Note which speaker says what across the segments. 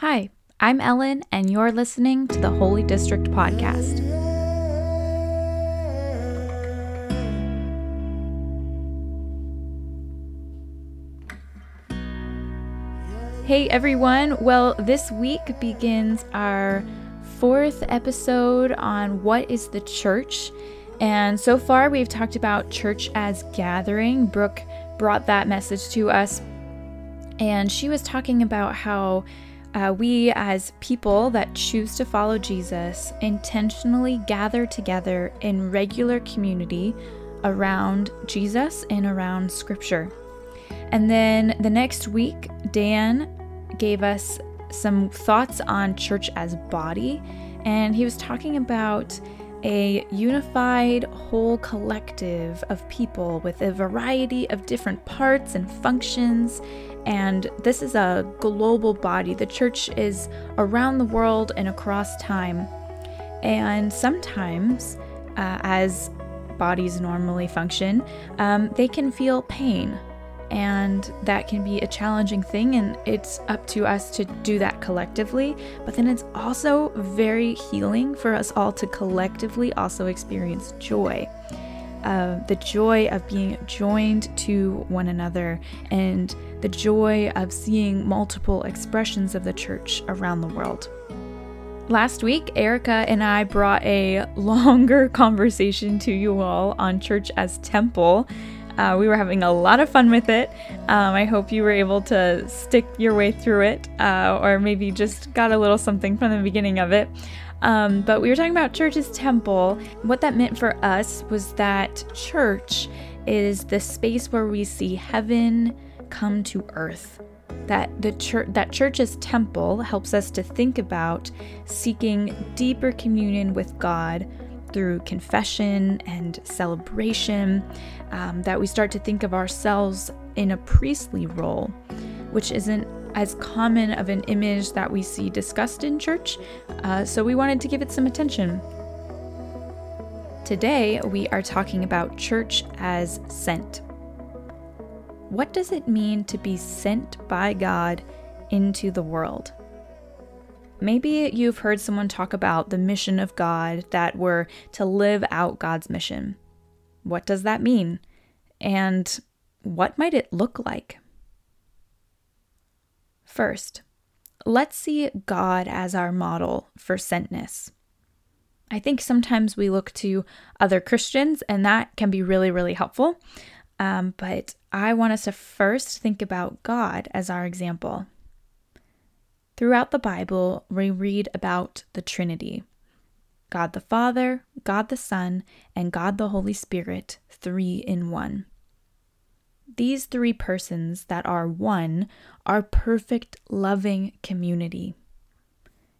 Speaker 1: Hi, I'm Ellen, and you're listening to the Holy District Podcast. Hey everyone, well, this week begins our fourth episode on what is the church. And so far, we've talked about church as gathering. Brooke brought that message to us, and she was talking about how uh, we, as people that choose to follow Jesus, intentionally gather together in regular community around Jesus and around Scripture. And then the next week, Dan gave us some thoughts on church as body, and he was talking about a unified whole collective of people with a variety of different parts and functions. And this is a global body. The church is around the world and across time. And sometimes, uh, as bodies normally function, um, they can feel pain and that can be a challenging thing and it's up to us to do that collectively. But then it's also very healing for us all to collectively also experience joy uh, the joy of being joined to one another and the joy of seeing multiple expressions of the church around the world. Last week, Erica and I brought a longer conversation to you all on church as temple uh, we were having a lot of fun with it. Um, I hope you were able to stick your way through it, uh, or maybe just got a little something from the beginning of it. Um, but we were talking about church as temple. What that meant for us was that church is the space where we see heaven come to earth. That the church that church as temple helps us to think about seeking deeper communion with God through confession and celebration, um, that we start to think of ourselves in a priestly role, which isn't as common of an image that we see discussed in church. Uh, so we wanted to give it some attention. Today, we are talking about church as sent. What does it mean to be sent by God into the world? Maybe you've heard someone talk about the mission of God that we're to live out God's mission. What does that mean? And what might it look like? First, let's see God as our model for sentness. I think sometimes we look to other Christians, and that can be really, really helpful. Um, but I want us to first think about God as our example. Throughout the Bible, we read about the Trinity God the Father, God the Son, and God the Holy Spirit, three in one. These three persons that are one are perfect, loving community.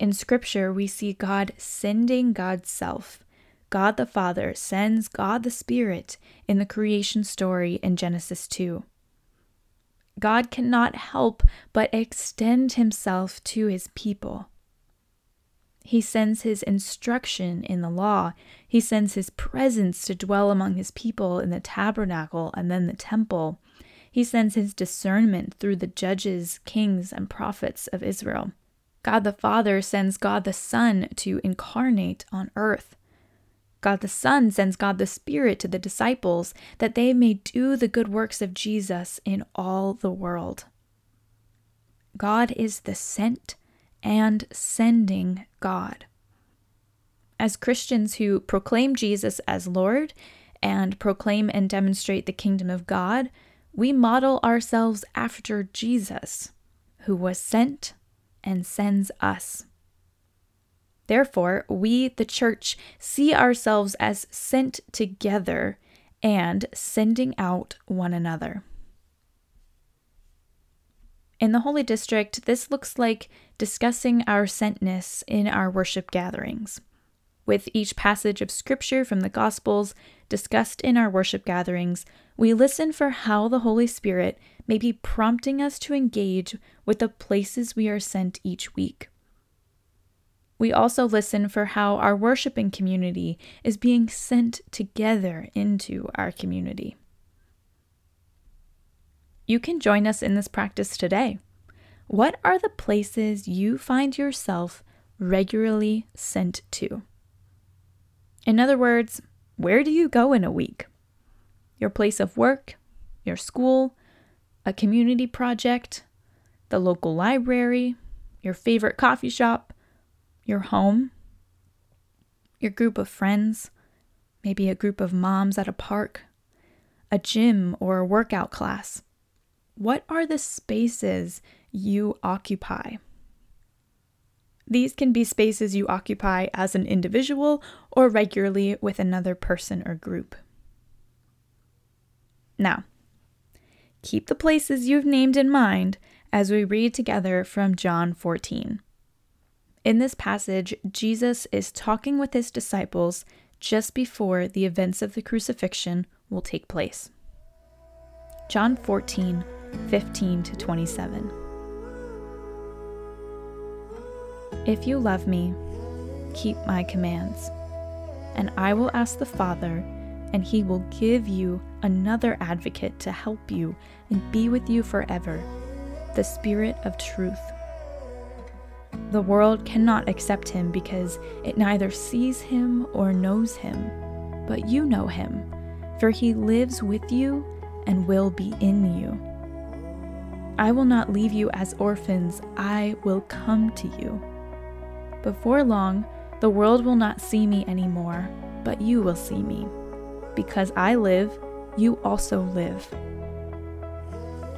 Speaker 1: In Scripture, we see God sending God's self. God the Father sends God the Spirit in the creation story in Genesis 2. God cannot help but extend himself to his people. He sends his instruction in the law. He sends his presence to dwell among his people in the tabernacle and then the temple. He sends his discernment through the judges, kings, and prophets of Israel. God the Father sends God the Son to incarnate on earth. God the Son sends God the Spirit to the disciples that they may do the good works of Jesus in all the world. God is the sent and sending God. As Christians who proclaim Jesus as Lord and proclaim and demonstrate the kingdom of God, we model ourselves after Jesus, who was sent and sends us. Therefore, we, the church, see ourselves as sent together and sending out one another. In the Holy District, this looks like discussing our sentness in our worship gatherings. With each passage of Scripture from the Gospels discussed in our worship gatherings, we listen for how the Holy Spirit may be prompting us to engage with the places we are sent each week. We also listen for how our worshiping community is being sent together into our community. You can join us in this practice today. What are the places you find yourself regularly sent to? In other words, where do you go in a week? Your place of work, your school, a community project, the local library, your favorite coffee shop, your home, your group of friends, maybe a group of moms at a park, a gym or a workout class. What are the spaces you occupy? These can be spaces you occupy as an individual or regularly with another person or group. Now, keep the places you've named in mind as we read together from John 14. In this passage, Jesus is talking with his disciples just before the events of the crucifixion will take place. John 14, 15 to 27. If you love me, keep my commands, and I will ask the Father, and he will give you another advocate to help you and be with you forever the Spirit of truth. The world cannot accept him because it neither sees him or knows him, but you know him, for he lives with you and will be in you. I will not leave you as orphans, I will come to you. Before long, the world will not see me anymore, but you will see me. Because I live, you also live.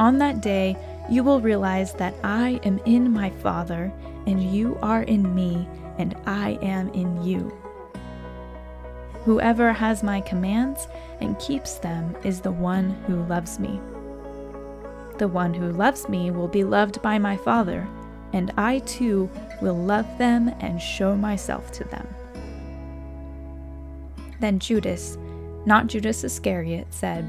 Speaker 1: On that day, you will realize that I am in my Father, and you are in me, and I am in you. Whoever has my commands and keeps them is the one who loves me. The one who loves me will be loved by my Father, and I too will love them and show myself to them. Then Judas, not Judas Iscariot, said,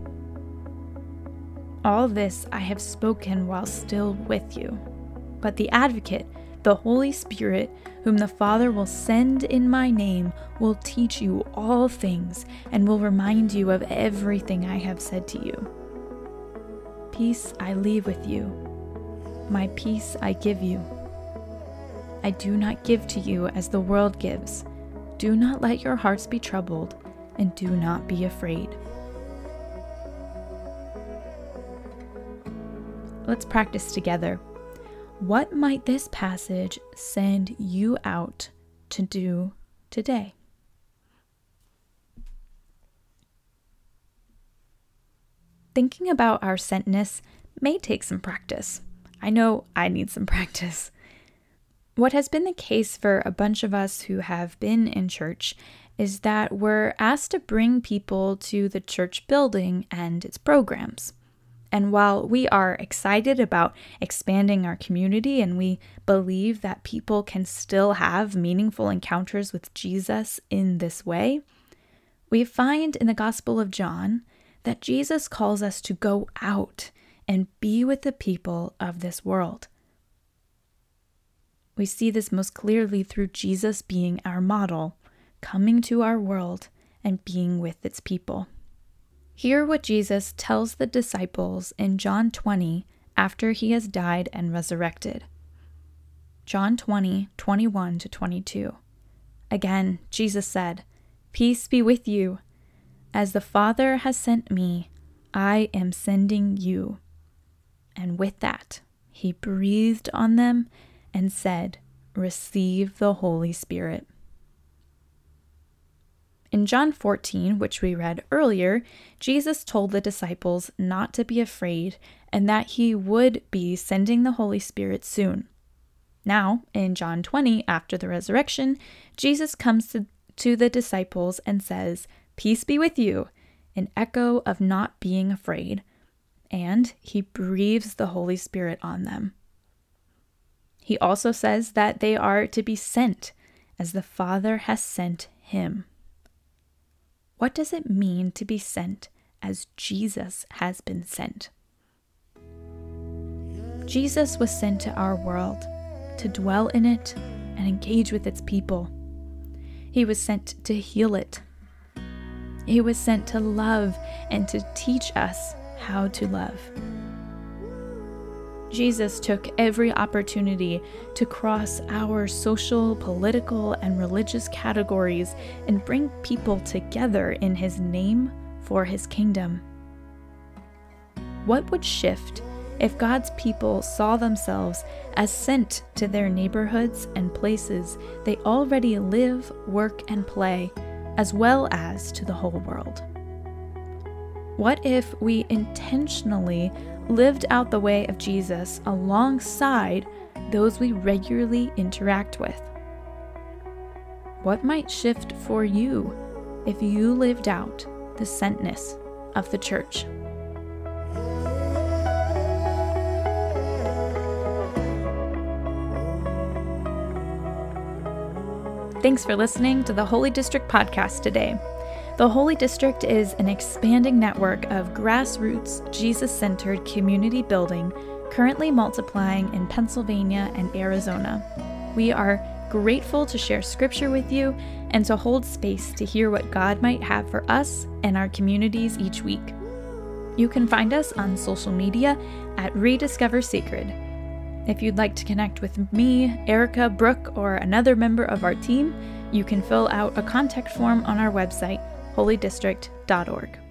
Speaker 1: All this I have spoken while still with you. But the Advocate, the Holy Spirit, whom the Father will send in my name, will teach you all things and will remind you of everything I have said to you. Peace I leave with you, my peace I give you. I do not give to you as the world gives. Do not let your hearts be troubled, and do not be afraid. Let's practice together. What might this passage send you out to do today? Thinking about our sentness may take some practice. I know I need some practice. What has been the case for a bunch of us who have been in church is that we're asked to bring people to the church building and its programs. And while we are excited about expanding our community and we believe that people can still have meaningful encounters with Jesus in this way, we find in the Gospel of John that Jesus calls us to go out and be with the people of this world. We see this most clearly through Jesus being our model, coming to our world and being with its people. Hear what Jesus tells the disciples in John 20 after he has died and resurrected. John 20, 21 to 22. Again, Jesus said, Peace be with you. As the Father has sent me, I am sending you. And with that, he breathed on them and said, Receive the Holy Spirit. In John 14, which we read earlier, Jesus told the disciples not to be afraid and that he would be sending the Holy Spirit soon. Now, in John 20, after the resurrection, Jesus comes to, to the disciples and says, Peace be with you, an echo of not being afraid. And he breathes the Holy Spirit on them. He also says that they are to be sent as the Father has sent him. What does it mean to be sent as Jesus has been sent? Jesus was sent to our world to dwell in it and engage with its people. He was sent to heal it. He was sent to love and to teach us how to love. Jesus took every opportunity to cross our social, political, and religious categories and bring people together in his name for his kingdom. What would shift if God's people saw themselves as sent to their neighborhoods and places they already live, work, and play, as well as to the whole world? What if we intentionally lived out the way of Jesus alongside those we regularly interact with? What might shift for you if you lived out the sentness of the church? Thanks for listening to the Holy District podcast today. The Holy District is an expanding network of grassroots, Jesus centered community building currently multiplying in Pennsylvania and Arizona. We are grateful to share scripture with you and to hold space to hear what God might have for us and our communities each week. You can find us on social media at Rediscover Sacred. If you'd like to connect with me, Erica, Brooke, or another member of our team, you can fill out a contact form on our website, holydistrict.org.